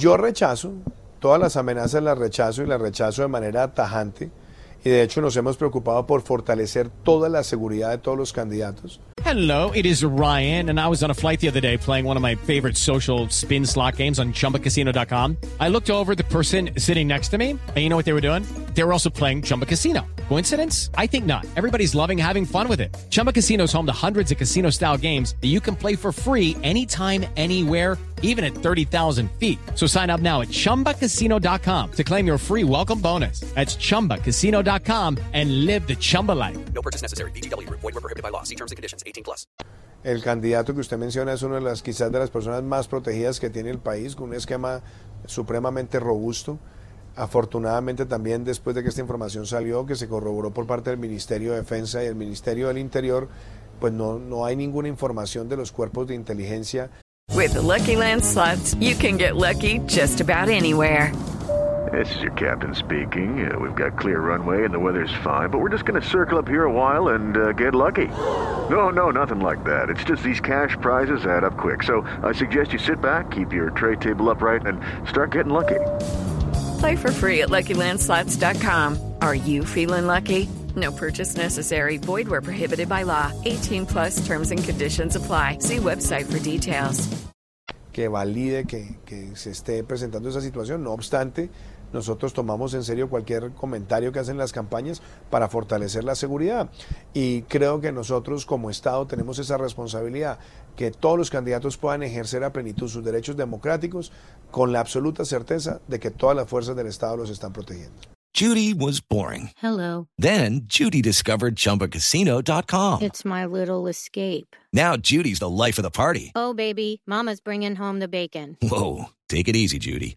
Yo rechazo, todas las amenazas las rechazo y las rechazo de manera tajante. Y de hecho nos hemos preocupado por fortalecer toda la seguridad de todos los candidatos. Hello, it is Ryan, and I was on a flight the other day playing one of my favorite social spin slot games on chumbacasino.com. I looked over the person sitting next to me, and you know what they were doing? They were also playing Chumba Casino. Coincidence? I think not. Everybody's loving having fun with it. Chumba Casino is home to hundreds of casino style games that you can play for free anytime, anywhere, even at 30,000 feet. So sign up now at chumbacasino.com to claim your free welcome bonus. That's chumbacasino.com and live the Chumba life. No purchase necessary. VGW Group. Void were prohibited by law. See terms and conditions. 18 plus. El candidato que usted menciona es una de las quizás de las personas más protegidas que tiene el país, con un esquema supremamente robusto. Afortunadamente también después de que esta información salió, que se corroboró por parte del Ministerio de Defensa y el Ministerio del Interior, pues no, no hay ninguna información de los cuerpos de inteligencia With the Lucky Land slots, you can get lucky just about anywhere. This is your captain speaking. Uh, we've got clear runway and the weather's fine, but we're just going to circle up here a while and uh, get lucky. No, no, nothing like that. It's just these cash prizes add up quick. So I suggest you sit back, keep your tray table upright, and start getting lucky. Play for free at LuckyLandSlots.com. Are you feeling lucky? No purchase necessary. Void where prohibited by law. 18 plus terms and conditions apply. See website for details. que valide que, que se esté presentando esa situación. No obstante, nosotros tomamos en serio cualquier comentario que hacen las campañas para fortalecer la seguridad. Y creo que nosotros como Estado tenemos esa responsabilidad, que todos los candidatos puedan ejercer a plenitud sus derechos democráticos con la absoluta certeza de que todas las fuerzas del Estado los están protegiendo. Judy was boring. Hello. Then Judy discovered ChumbaCasino.com. It's my little escape. Now Judy's the life of the party. Oh, baby, Mama's bringing home the bacon. Whoa, take it easy, Judy.